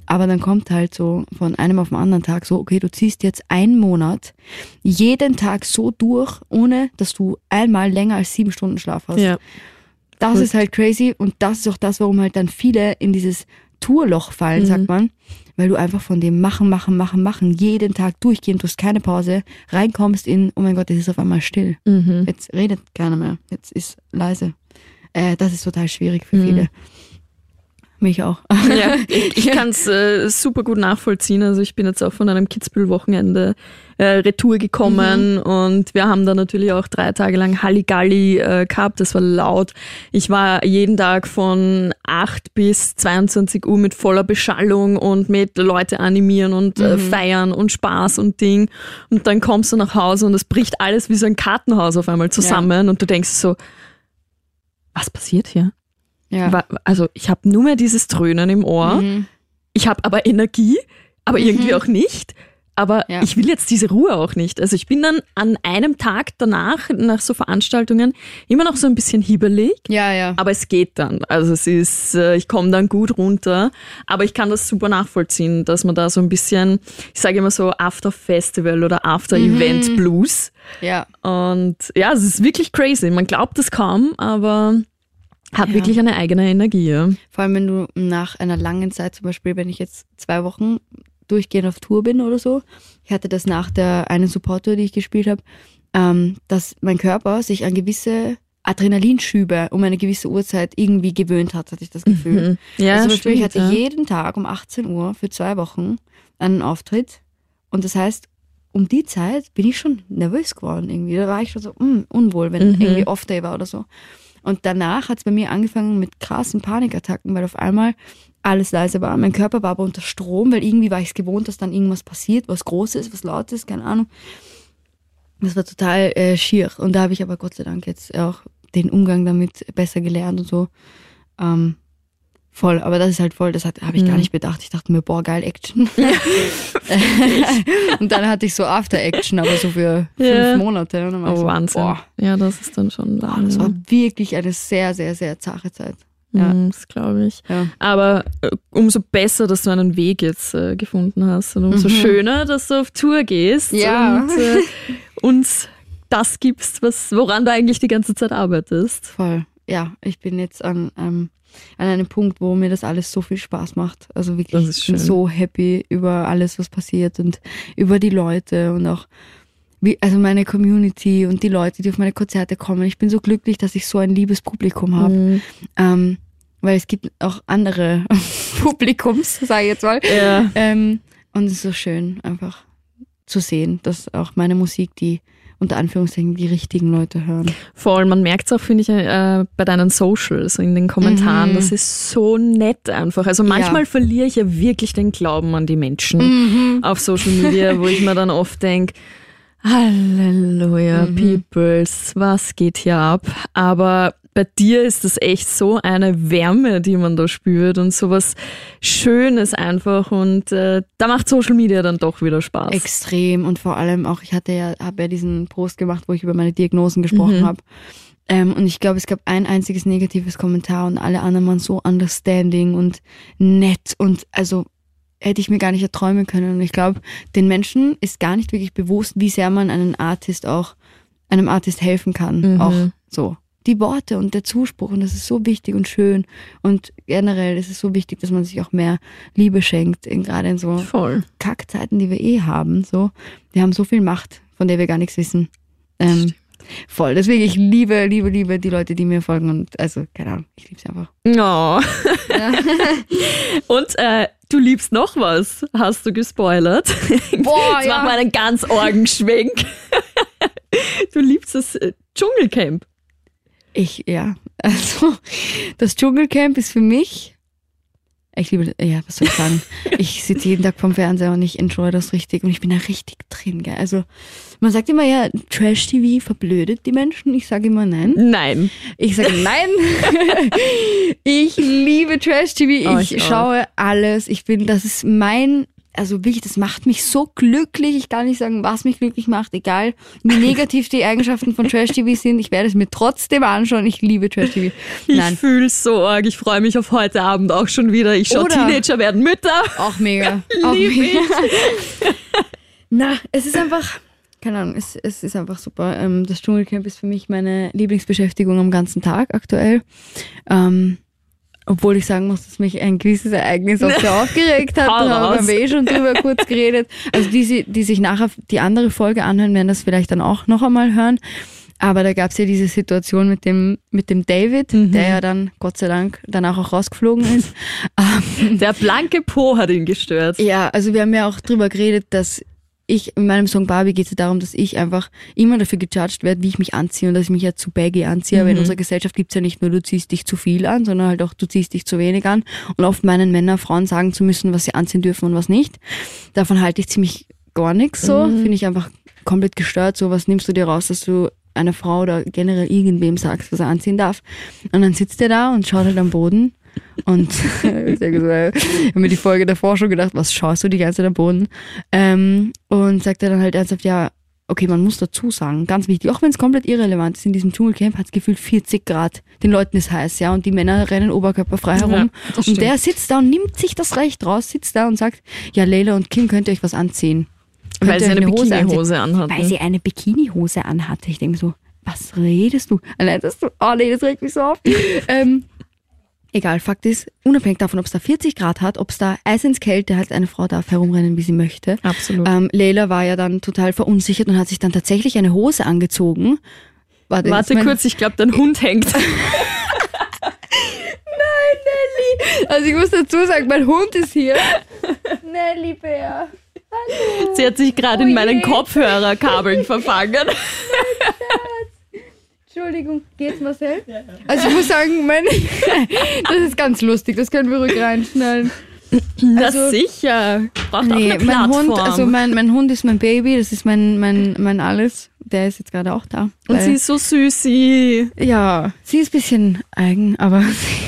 Aber dann kommt halt so von einem auf den anderen Tag so, okay, du ziehst jetzt einen Monat jeden Tag so durch, ohne dass du einmal länger als sieben Stunden Schlaf hast. Ja. Das ist halt crazy und das ist auch das, warum halt dann viele in dieses Tourloch fallen, Mhm. sagt man. Weil du einfach von dem Machen, Machen, Machen, Machen jeden Tag durchgehend, du hast keine Pause, reinkommst in, oh mein Gott, es ist auf einmal still. Mhm. Jetzt redet keiner mehr, jetzt ist leise. Äh, das ist total schwierig für Mhm. viele. Mich auch. Ja, *laughs* ich, kann es äh, super gut nachvollziehen. Also ich bin jetzt auch von einem Kitzbühel-Wochenende äh, Retour gekommen und wir haben da natürlich auch drei Tage lang Halligalli äh, gehabt. Das war laut. Ich war jeden Tag von 8 bis 22 Uhr mit voller Beschallung und mit Leute animieren und äh, feiern und Spaß und Ding. Und dann kommst du nach Hause und es bricht alles wie so ein Kartenhaus auf einmal zusammen und du denkst so, was passiert hier? Ja. Also ich habe nur mehr dieses Dröhnen im Ohr. Mhm. Ich habe aber Energie, aber irgendwie auch nicht. Aber Ja. ich will jetzt diese Ruhe auch nicht. Also ich bin dann an einem Tag danach, nach so Veranstaltungen, immer noch so ein bisschen hibbelig. ja, ja. Aber es geht dann. Also es ist, äh, ich komme dann gut runter. Aber ich kann das super nachvollziehen, dass man da so ein bisschen, ich sage immer so After Festival oder After Event Blues. ja. Und ja, es ist wirklich crazy. Man glaubt es kaum, aber hat Ja. wirklich eine eigene Energie. Ja. Vor allem, wenn du nach einer langen Zeit, zum Beispiel, wenn ich jetzt zwei Wochen durchgehend auf Tour bin oder so, ich hatte das nach der einen Support-Tour, die ich gespielt habe, ähm, dass mein Körper sich an gewisse Adrenalinschübe um eine gewisse Uhrzeit irgendwie gewöhnt hat, hatte ich das Gefühl. Mhm. Ja, also zum Beispiel, ich stimmt, hatte ja. jeden Tag um 18 Uhr für zwei Wochen einen Auftritt und das heißt, um die Zeit bin ich schon nervös geworden irgendwie. Da war ich schon so mm, unwohl, wenn Mhm. irgendwie Off-Day war oder so. Und danach hat es bei mir angefangen mit krassen Panikattacken, weil auf einmal alles leise war. Mein Körper war aber unter Strom, weil irgendwie war ich es gewohnt, dass dann irgendwas passiert, was Großes, was Lautes, keine Ahnung. Das war total äh, schier. Und da habe ich aber Gott sei Dank jetzt auch den Umgang damit besser gelernt und so. Ähm, voll, aber das ist halt voll, das habe ich gar Mhm. nicht bedacht. Ich dachte mir, boah, geil, Action. *laughs* *laughs* und dann hatte ich so After-Action, aber so für fünf Ja. Monate. Dann war ich Oh, so, Wahnsinn. Boah, Ja, das ist dann schon boah, lang. das war wirklich eine sehr, sehr, sehr zahre Zeit. Ja. Mhm, das glaube ich. Ja. Aber äh, umso besser, dass du einen Weg jetzt äh, gefunden hast und umso Mhm. schöner, dass du auf Tour gehst Ja. und äh, uns das gibst, was, woran du eigentlich die ganze Zeit arbeitest. Voll. Ja, ich bin jetzt an, ähm, an einem Punkt, wo mir das alles so viel Spaß macht. Also wirklich, ich bin so happy über alles, was passiert und über die Leute und auch wie, also meine Community und die Leute, die auf meine Konzerte kommen. Ich bin so glücklich, dass ich so ein liebes Publikum habe. Mhm. Ähm, weil es gibt auch andere *laughs* Publikums, sage ich jetzt mal. Ja. Ähm, und es ist so schön, einfach zu sehen, dass auch meine Musik die unter Anführungszeichen die richtigen Leute hören. Voll, man merkt es auch, finde ich, äh, bei deinen Socials, in den Kommentaren. Mhm. Das ist so nett einfach. Also manchmal verliere ich ja wirklich den Glauben an die Menschen Mhm. auf Social Media, wo ich mir dann oft denke, Halleluja, Mhm. Peoples, was geht hier ab? Aber bei dir ist das echt so eine Wärme, die man da spürt und sowas Schönes einfach und äh, da macht Social Media dann doch wieder Spaß. Extrem und vor allem auch, ich hatte ja, habe ja diesen Post gemacht, wo ich über meine Diagnosen gesprochen Mhm. habe. Ähm, und ich glaube, es gab ein einziges negatives Kommentar und alle anderen waren so understanding und nett und also hätte ich mir gar nicht erträumen können. Und ich glaube, den Menschen ist gar nicht wirklich bewusst, wie sehr man einen Artist auch, einem Artist helfen kann. Mhm. Auch so. Die Worte und der Zuspruch und das ist so wichtig und schön. Und generell ist es so wichtig, dass man sich auch mehr Liebe schenkt, gerade in so Voll. Kackzeiten, die wir eh haben. So, wir haben so viel Macht, von der wir gar nichts wissen. Ähm, voll. Deswegen, ich liebe, liebe, liebe die Leute, die mir folgen und also, keine Ahnung, ich liebe sie einfach. Oh. *laughs* Und äh, du liebst noch was, hast du gespoilert. Boah, *laughs* Jetzt machen wir einen ganz Orgenschwenk. *laughs* Du liebst das äh, Dschungelcamp. Ich, ja. *laughs* Also, das Dschungelcamp ist für mich. Ich liebe, ja, was soll ich sagen? *laughs* ich sitze jeden Tag vom Fernseher und ich enjoy das richtig und ich bin da richtig drin, gell. Also, man sagt immer ja, Trash-TV verblödet die Menschen. Ich sage immer nein. Nein. Ich sage nein. *laughs* ich liebe Trash-TV. Oh, Ich ich schaue alles. Ich bin, das ist mein, also wirklich, das macht mich so glücklich. Ich kann nicht sagen, was mich glücklich macht. Egal, wie *laughs* negativ die Eigenschaften von Trash-TV sind. Ich werde es mir trotzdem anschauen. Ich liebe Trash-TV. Ich Nein, fühl's so arg. Ich freue mich auf heute Abend auch schon wieder. Ich schaue Teenager werden Mütter. auch mega. *laughs* Auch mega. *laughs* Na, es ist einfach, keine Ahnung, es, es ist einfach super. Ähm, das Dschungelcamp ist für mich meine Lieblingsbeschäftigung am ganzen Tag aktuell. Ähm, obwohl ich sagen muss, dass mich ein gewisses Ereignis auch sehr *laughs* aufgeregt hat. Da haben wir eh schon drüber kurz *laughs* geredet. Also die, die sich nachher die andere Folge anhören, werden das vielleicht dann auch noch einmal hören. Aber da gab es ja diese Situation mit dem, mit dem David, Mhm. der ja dann Gott sei Dank danach auch rausgeflogen ist. *laughs* ähm, Der blanke Po hat ihn gestört. ja, also wir haben ja auch drüber geredet, dass ich, in meinem Song Barbie geht es ja darum, dass ich einfach immer dafür gejudged werde, wie ich mich anziehe und dass ich mich ja zu baggy anziehe. Aber in unserer Gesellschaft gibt's ja nicht nur, du ziehst dich zu viel an, sondern halt auch, du ziehst dich zu wenig an. Und oft meinen Männer, Frauen sagen zu müssen, was sie anziehen dürfen und was nicht. Davon halte ich ziemlich gar nichts so. Finde ich einfach komplett gestört. So, was nimmst du dir raus, dass du einer Frau oder generell irgendwem sagst, was er anziehen darf. Und dann sitzt er da und schaut halt am Boden. Und ich äh, ich habe mir die Folge davor schon gedacht, was schaust du die ganze Zeit am Boden? Ähm, und sagt er dann halt ernsthaft, ja, okay, man muss dazu sagen, ganz wichtig, auch wenn es komplett irrelevant ist, in diesem Dschungelcamp hat es gefühlt 40 Grad. Den Leuten ist heiß, ja, und die Männer rennen oberkörperfrei herum. das und der sitzt da und nimmt sich das Recht raus, sitzt da und sagt, ja, Leila und Kim, könnt ihr euch was anziehen? Weil sie eine anziehen? Bikinihose anhatten. Weil sie eine Bikinihose anhatte. Ich denke so, was redest du? Allein das oh nee, das regt mich so auf. *laughs* ähm, egal, Fakt ist, unabhängig davon, ob es da 40 Grad hat, ob es da Eis ins Kälte hat, eine Frau darf herumrennen, wie sie möchte. Absolut. Ähm, Leila war ja dann total verunsichert und hat sich dann tatsächlich eine Hose angezogen. Warte, Warte mein- kurz, ich glaube, dein Hund hängt. *laughs* Also ich muss dazu sagen, mein Hund ist hier. Nelly Bär. Sie hat sich gerade Oh in meinen. Kopfhörerkabeln verfangen. Entschuldigung, geht's Marcel? Also ich muss sagen, mein, *laughs* das ist ganz lustig, das können wir ruhig reinschneiden. Na Also- sicher. Braucht auch Nee, eine mein Plattform. Hund, also mein, mein Hund ist mein Baby, das ist mein, mein, mein Alles. Der ist jetzt gerade auch da. Und sie ist so süßi. ja, sie ist ein bisschen eigen, aber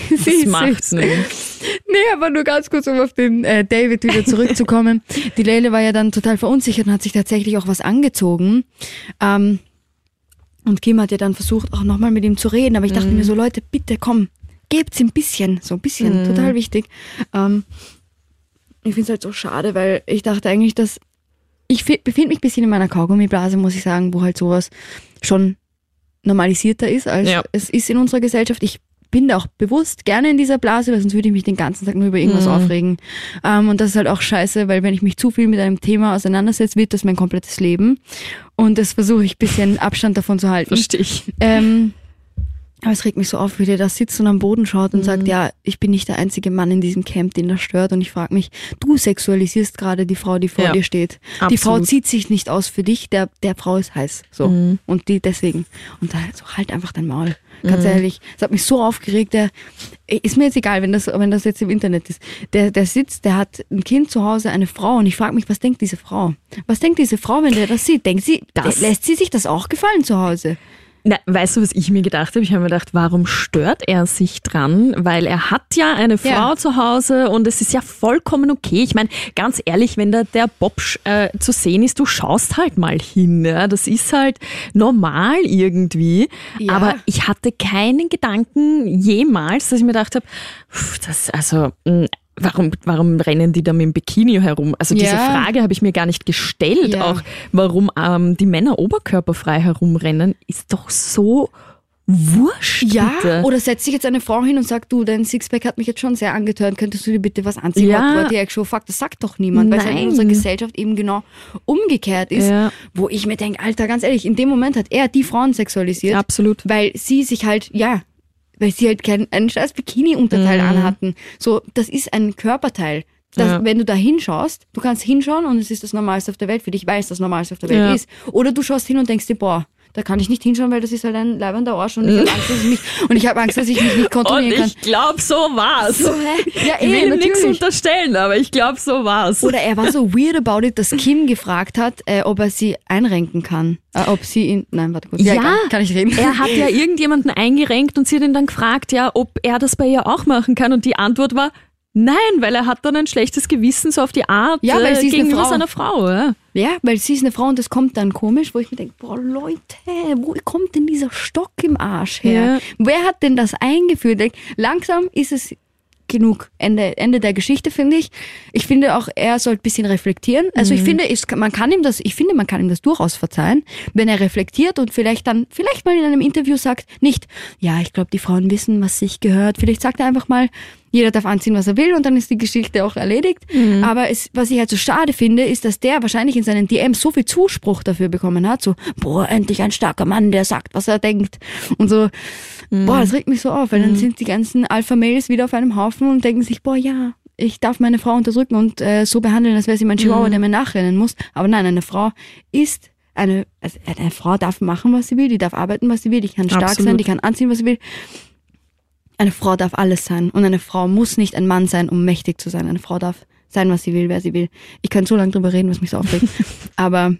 sie, *laughs* sie Das ist macht süß. nichts. *laughs* Nee, aber nur ganz kurz, um auf den äh, David wieder zurückzukommen. Die Leile war ja dann total verunsichert und hat sich tatsächlich auch was angezogen. Ähm, und Kim hat ja dann versucht, auch nochmal mit ihm zu reden. Aber ich dachte mir so, Leute, bitte komm, gebt's ihm ein bisschen. So ein bisschen, total wichtig. Ähm, ich finde es halt so schade, weil ich dachte eigentlich, dass ich fi- befinde mich ein bisschen in meiner Kaugummiblase, muss ich sagen, wo halt sowas schon normalisierter ist, als Ja. es ist in unserer Gesellschaft. Ich bin da auch bewusst gerne in dieser Blase, weil sonst würde ich mich den ganzen Tag nur über irgendwas Mhm. aufregen. Ähm, und das ist halt auch scheiße, weil wenn ich mich zu viel mit einem Thema auseinandersetze, wird das mein komplettes Leben. Und das versuche ich ein bisschen Abstand davon zu halten. Verstehe ich. Ähm, aber es regt mich so auf, wie der da sitzt und am Boden schaut Mhm. und sagt, ja, ich bin nicht der einzige Mann in diesem Camp, den das stört. Und ich frage mich, du sexualisierst gerade die Frau, die vor Ja, dir steht. Die Frau absolut. zieht sich nicht aus für dich, der, der Frau ist heiß. So. Mhm. Und die deswegen. Und da so halt einfach dein Maul. Ganz ehrlich, es hat mich so aufgeregt, der ist mir jetzt egal, wenn das, wenn das jetzt im Internet ist. Der, der sitzt, der hat ein Kind zu Hause, eine Frau, und ich frage mich, was denkt diese Frau? Was denkt diese Frau, wenn der das sieht? Denkt sie, Das- lässt sie sich das auch gefallen zu Hause? Na, weißt du, was ich mir gedacht habe? Ich habe mir gedacht, warum stört er sich dran? Weil er hat ja eine Frau Ja. zu Hause und es ist ja vollkommen okay. Ich meine, ganz ehrlich, wenn da der Bobsch äh, zu sehen ist, du schaust halt mal hin. Ja? Das ist halt normal irgendwie. Ja. Aber ich hatte keinen Gedanken jemals, dass ich mir gedacht habe, pff, das, also, mh, Warum, warum rennen die da mit dem Bikini herum? Also diese Ja. Frage habe ich mir gar nicht gestellt. Ja. Auch warum ähm, die Männer oberkörperfrei herumrennen, ist doch so wurscht. Ja, bitte. oder setzt sich jetzt eine Frau hin und sagt, du, dein Sixpack hat mich jetzt schon sehr angetört, könntest du dir bitte was anziehen? Ja. What, actual fuck, das sagt doch niemand, weil es halt in unserer Gesellschaft eben genau umgekehrt ist, Ja. wo ich mir denke, Alter, ganz ehrlich, in dem Moment hat er die Frauen sexualisiert, Absolut. weil sie sich halt, ja, weil sie halt keinen einen scheiß Bikini-Unterteil anhatten. So, das ist ein Körperteil. Das, Mhm. Ja. Wenn du da hinschaust, du kannst hinschauen und es ist das Normalste auf der Welt für dich, weil es das Normalste auf der Welt Ja. ist. Oder du schaust hin und denkst dir, boah, da kann ich nicht hinschauen, weil das ist halt ein leibender Arsch und ich habe Angst, dass ich mich, und ich habe Angst, dass ich mich nicht Und kontrollieren kann. ich glaube, so war's. So, hä? Ja, ich eh, will nichts natürlich. unterstellen, aber ich glaube, so war's. Oder er war so weird about it, dass Kim gefragt hat, äh, ob er sie einrenken kann. Äh, ob sie ihn. Nein, warte kurz. Ja, egal. kann ich reden. Er hat ja *laughs* irgendjemanden eingerenkt und sie hat ihn dann gefragt, ja, ob er das bei ihr auch machen kann. Und die Antwort war, nein, weil er hat dann ein schlechtes Gewissen so auf die Art Ja, weil äh, sie ist eine gegenüber Frau. seiner Frau. Ja. Ja, weil sie ist eine Frau und das kommt dann komisch, wo ich mir denke, boah Leute, wo kommt denn dieser Stock im Arsch her? Ja. Wer hat denn das eingeführt? Langsam ist es genug. Ende, Ende der Geschichte, finde ich. Ich finde auch, er sollte ein bisschen reflektieren. Also Mhm. ich finde, es, man kann ihm das, ich finde, man kann ihm das durchaus verzeihen, wenn er reflektiert und vielleicht dann, vielleicht mal in einem Interview sagt, nicht, ja, ich glaube, die Frauen wissen, was sich gehört. Vielleicht sagt er einfach mal, Jeder darf anziehen, was er will und dann ist die Geschichte auch erledigt. Mhm. Aber es, was ich halt so schade finde, ist, dass der wahrscheinlich in seinen DMs so viel Zuspruch dafür bekommen hat. So, boah, endlich ein starker Mann, der sagt, was er denkt. Und so, Mhm. boah, das regt mich so auf, weil dann sind die ganzen Alpha-Mails wieder auf einem Haufen und denken sich, boah, ja, ich darf meine Frau unterdrücken und äh, so behandeln, als wäre sie mein Chihuahua, der mir nachrennen muss. Aber nein, eine Frau ist eine, also eine Frau darf machen, was sie will, die darf arbeiten, was sie will, die kann stark Absolut. sein, die kann anziehen, was sie will. Eine Frau darf alles sein und eine Frau muss nicht ein Mann sein, um mächtig zu sein. Eine Frau darf sein, was sie will, wer sie will. Ich kann so lange drüber reden, was mich so aufregt. *laughs* Aber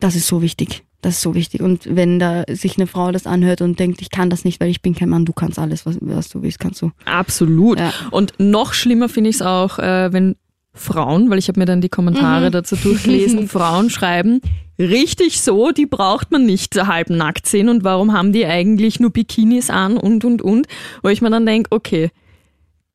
das ist so wichtig. Das ist so wichtig. Und wenn da sich eine Frau das anhört und denkt, ich kann das nicht, weil ich bin kein Mann, du kannst alles, was, was du willst, kannst du. Absolut. Ja. Und noch schlimmer finde ich es auch, äh, wenn Frauen, weil ich habe mir dann die Kommentare Mhm. dazu durchgelesen, *laughs* Frauen schreiben, richtig so, die braucht man nicht halbnackt sehen und warum haben die eigentlich nur Bikinis an und und und, wo ich mir dann denke, okay,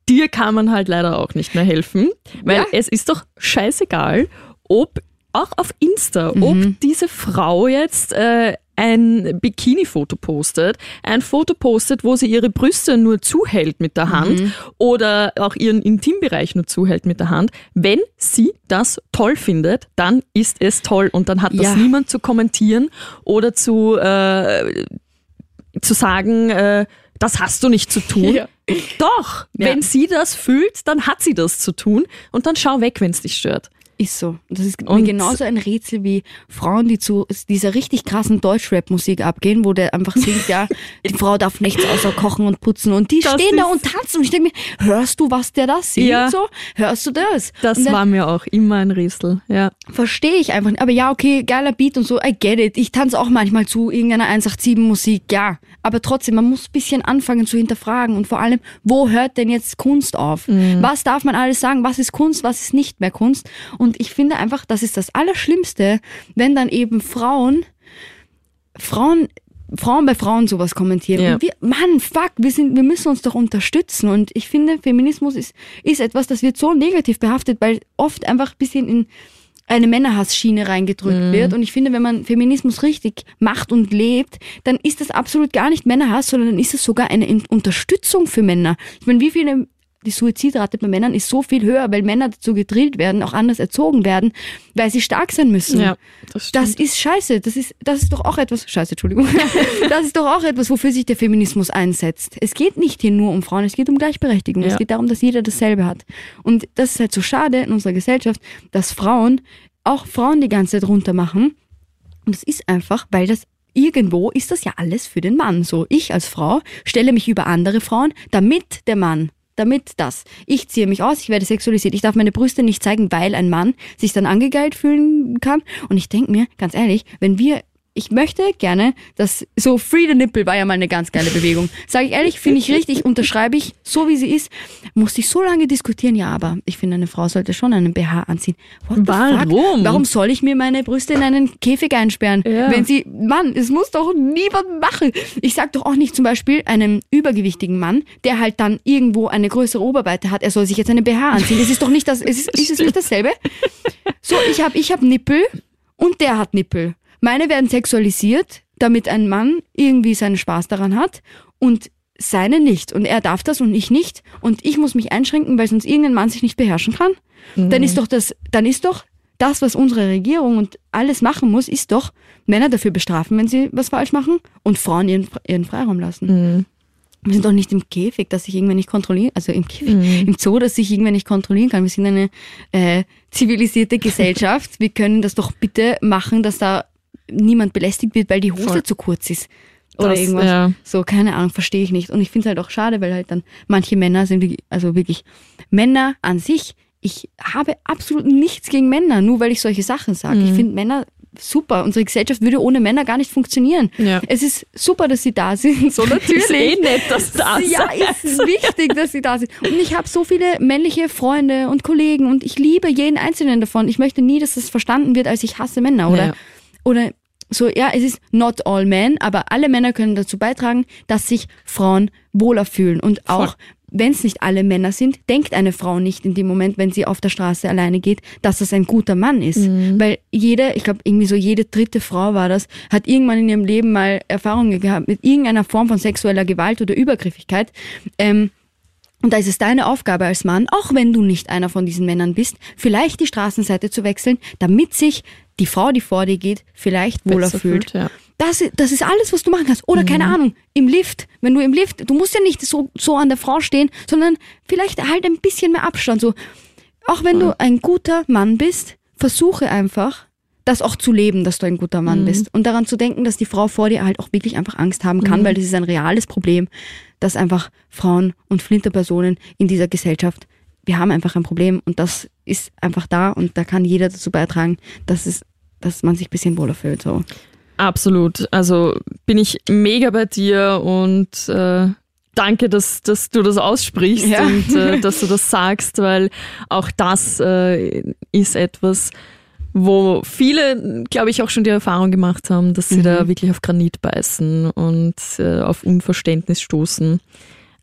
dir kann man halt leider auch nicht mehr helfen, weil Ja. es ist doch scheißegal, ob auch auf Insta, Mhm. ob diese Frau jetzt äh, ein Bikini-Foto postet, ein Foto postet, wo sie ihre Brüste nur zuhält mit der Hand Mhm. oder auch ihren Intimbereich nur zuhält mit der Hand. Wenn sie das toll findet, dann ist es toll und dann hat das Ja. niemand zu kommentieren oder zu, äh, zu sagen, äh, das hast du nicht zu tun. Ja. Doch, Ja. wenn sie das fühlt, dann hat sie das zu tun und dann schau weg, wenn es dich stört. Ist so. Das ist mir Und- genauso ein Rätsel wie Frauen, die zu dieser richtig krassen Deutschrap-Musik abgehen, wo der einfach singt, ja, *laughs* die Frau darf nichts außer kochen und putzen. Und die Das stehen da und tanzen. Und ich denke mir, hörst du, was der da singt? Ja. So? Hörst du das? Das dann war mir auch immer ein Rätsel. Ja. verstehe ich einfach nicht. Aber ja, okay, geiler Beat und so, I get it. Ich tanze auch manchmal zu irgendeiner 187-Musik, ja. Aber trotzdem, man muss ein bisschen anfangen zu hinterfragen. Und vor allem, wo hört denn jetzt Kunst auf? Was darf man alles sagen? Was ist Kunst? Was ist nicht mehr Kunst? Und ich finde einfach, das ist das Allerschlimmste, wenn dann eben Frauen, Frauen, Frauen bei Frauen sowas kommentieren. Ja. Und wir, Mann, fuck, wir sind, wir müssen uns doch unterstützen. Und ich finde, Feminismus ist, ist etwas, das wird so negativ behaftet, weil oft einfach ein bisschen in eine Männerhassschiene reingedrückt wird. Und ich finde, wenn man Feminismus richtig macht und lebt, dann ist das absolut gar nicht Männerhass, sondern dann ist es sogar eine In- Unterstützung für Männer. Ich meine, wie viele die Suizidrate bei Männern ist so viel höher, weil Männer dazu gedrillt werden, auch anders erzogen werden, weil sie stark sein müssen. Ja, das Das ist scheiße. Das ist, das ist doch auch etwas, scheiße, Entschuldigung. *laughs* Das ist doch auch etwas, wofür sich der Feminismus einsetzt. Es geht nicht hier nur um Frauen, es geht um Gleichberechtigung. Ja. Es geht darum, dass jeder dasselbe hat. Und das ist halt so schade in unserer Gesellschaft, dass Frauen, auch Frauen die ganze Zeit runter machen. Und es ist einfach, weil das irgendwo ist das ja alles für den Mann. So, ich als Frau stelle mich über andere Frauen, damit der Mann damit das. Ich ziehe mich aus, ich werde sexualisiert. Ich darf meine Brüste nicht zeigen, weil ein Mann sich dann angegeilt fühlen kann. Und ich denke mir, ganz ehrlich, wenn wir ich möchte gerne, dass so Free the Nipple war ja mal eine ganz geile Bewegung. Sage ich ehrlich, finde ich richtig, *laughs* unterschreibe ich, so wie sie ist. Musste ich so lange diskutieren, ja, aber ich finde, eine Frau sollte schon einen BH anziehen. What Warum? Warum soll ich mir meine Brüste in einen Käfig einsperren? Ja. Wenn sie, Mann, es muss doch niemand machen. Ich sag doch auch nicht zum Beispiel einem übergewichtigen Mann, der halt dann irgendwo eine größere Oberweite hat, er soll sich jetzt einen BH anziehen. Es ist doch nicht das, es ist, ist es nicht dasselbe? So, ich habe ich hab Nippel und der hat Nippel. Meine werden sexualisiert, damit ein Mann irgendwie seinen Spaß daran hat und seine nicht. Und er darf das und ich nicht. Und ich muss mich einschränken, weil sonst irgendein Mann sich nicht beherrschen kann. Dann ist doch das, dann ist doch das, was unsere Regierung und alles machen muss, ist doch Männer dafür bestrafen, wenn sie was falsch machen und Frauen ihren, ihren Freiraum lassen. Wir sind doch nicht im Käfig, dass ich irgendwann nicht kontrollieren, also im Käfig, im Zoo, dass ich irgendwann nicht kontrollieren kann. Wir sind eine äh, zivilisierte Gesellschaft. Wir können das doch bitte machen, dass da niemand belästigt wird, weil die Hose Voll. zu kurz ist. Oder Das, irgendwas. ja. So, keine Ahnung, verstehe ich nicht. Und ich finde es halt auch schade, weil halt dann manche Männer sind, wirklich- also wirklich Männer an sich. Ich habe absolut nichts gegen Männer, nur weil ich solche Sachen sage. Mhm. Ich finde Männer super. Unsere Gesellschaft würde ohne Männer gar nicht funktionieren. Ja. Es ist super, dass sie da sind. So *laughs* natürlich. Ist eh nett, dass da Ja, seid. ist wichtig, dass sie da sind. Und ich habe so viele männliche Freunde und Kollegen und ich liebe jeden einzelnen davon. Ich möchte nie, dass das verstanden wird, als ich hasse Männer oder Ja. Oder so. Ja, es ist not all men, aber alle Männer können dazu beitragen, dass sich Frauen wohler fühlen und auch wenn es nicht alle Männer sind, denkt eine Frau nicht in dem Moment, wenn sie auf der Straße alleine geht, dass das ein guter Mann ist. Weil jede, ich glaube, irgendwie so jede dritte Frau war das, hat irgendwann in ihrem Leben mal Erfahrungen gehabt mit irgendeiner Form von sexueller Gewalt oder Übergriffigkeit. Ähm, Und da ist es deine Aufgabe als Mann, auch wenn du nicht einer von diesen Männern bist, vielleicht die Straßenseite zu wechseln, damit sich die Frau, die vor dir geht, vielleicht wohler Besser fühlt. fühlt, ja. Das, das ist alles, was du machen kannst. Oder keine Ahnung, im Lift, wenn du im Lift, du musst ja nicht so, so an der Frau stehen, sondern vielleicht halt ein bisschen mehr Abstand. So, auch wenn du ein guter Mann bist, versuche einfach, das auch zu leben, dass du ein guter Mann bist. Und daran zu denken, dass die Frau vor dir halt auch wirklich einfach Angst haben kann, weil das ist ein reales Problem, dass einfach Frauen und Flinterpersonen in dieser Gesellschaft, wir haben einfach ein Problem und das ist einfach da und da kann jeder dazu beitragen, dass es, dass man sich ein bisschen wohler fühlt. So. Absolut. Also bin ich mega bei dir und äh, danke, dass, dass du das aussprichst Ja. und äh, *laughs* dass du das sagst, weil auch das äh, ist etwas, wo viele, glaube ich, auch schon die Erfahrung gemacht haben, dass sie da wirklich auf Granit beißen und äh, auf Unverständnis stoßen.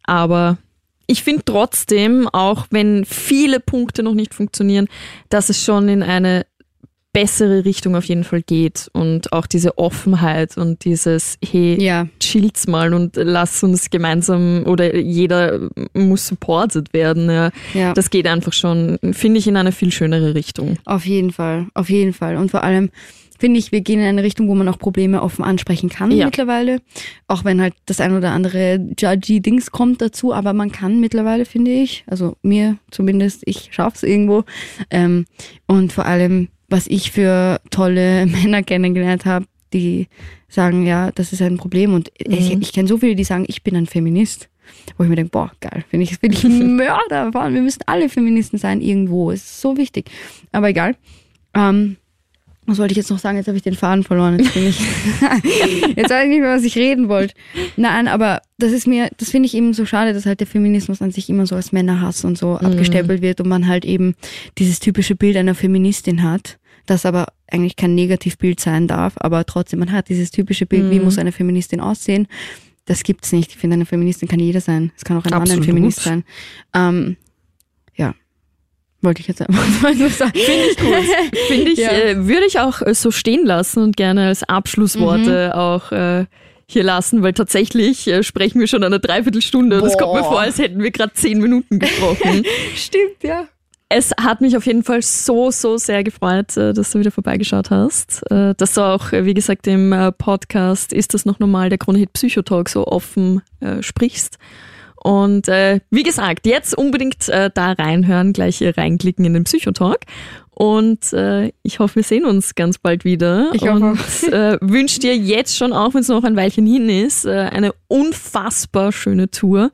Aber ich finde trotzdem, auch wenn viele Punkte noch nicht funktionieren, dass es schon in eine bessere Richtung auf jeden Fall geht und auch diese Offenheit und dieses hey Ja. chillt's mal und lass uns gemeinsam oder jeder muss supported werden ja. Ja. das geht einfach schon finde ich in eine viel schönere Richtung Auf jeden Fall, auf jeden Fall. Und vor allem finde ich, wir gehen in eine Richtung, wo man auch Probleme offen ansprechen kann Ja. mittlerweile. Auch wenn halt das ein oder andere Judgy-Dings kommt dazu, aber man kann mittlerweile, finde ich, also mir zumindest, ich schaff's irgendwo. Ähm, und vor allem, was ich für tolle *laughs* Männer kennengelernt habe, die sagen, ja, das ist ein Problem. Und ich, ich kenne so viele, die sagen, ich bin ein Feminist. Wo ich mir denke, boah, geil, finde ich, finde ich ein *laughs* Mörder. Wir müssen alle Feministen sein irgendwo. Es ist so wichtig. Aber egal. Ähm, was wollte ich jetzt noch sagen? Jetzt habe ich den Faden verloren. Jetzt, bin ich *laughs* jetzt weiß ich nicht mehr, was ich reden wollte. Nein, aber das ist mir, das finde ich eben so schade, dass halt der Feminismus an sich immer so als Männerhass und so abgestempelt wird und man halt eben dieses typische Bild einer Feministin hat, das aber eigentlich kein Negativbild sein darf, aber trotzdem, man hat dieses typische Bild, wie muss eine Feministin aussehen. Das gibt's nicht. Ich finde, eine Feministin kann jeder sein. Es kann auch ein Absolut. Feminist sein. Ähm. Wollte ich jetzt einfach *laughs* mal so sagen. Finde ich gut. *laughs* finde ich Ja. äh, würde ich auch äh, so stehen lassen und gerne als Abschlussworte Mhm. auch äh, hier lassen, weil tatsächlich äh, sprechen wir schon eine Dreiviertelstunde und es kommt mir Boah. vor, als hätten wir gerade zehn Minuten gesprochen. *laughs* Stimmt, ja. Es hat mich auf jeden Fall so, so sehr gefreut, äh, dass du wieder vorbeigeschaut hast. Äh, Dass du auch, wie gesagt, im Podcast ist das noch normal, der Kronehit Psychotalk so offen sprichst. Und äh, wie gesagt, jetzt unbedingt äh, da reinhören, gleich hier reinklicken in den Psychotalk. Und äh, ich hoffe, wir sehen uns ganz bald wieder. Ich hoffe und äh, wünsche dir jetzt schon, auch wenn es noch ein Weilchen hin ist, äh, eine unfassbar schöne Tour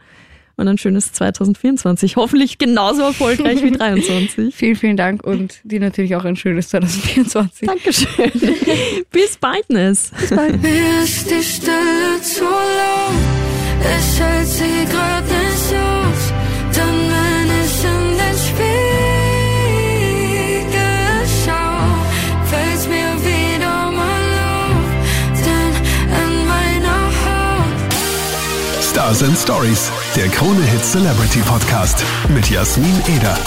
und ein schönes 2024. Hoffentlich genauso erfolgreich wie 23. *laughs* Vielen, vielen Dank und dir natürlich auch ein schönes 2024. Dankeschön. *laughs* Bis bald, Ness. Mir ist die Stille zu laut, *laughs* ich hält sie grad nicht aus. Dann wenn ich in den Spiegel schau, fällt's mir wieder mal auf, denn in meiner Haut Stars and Stories, der Krone Hit Celebrity Podcast mit Jasmin Eder.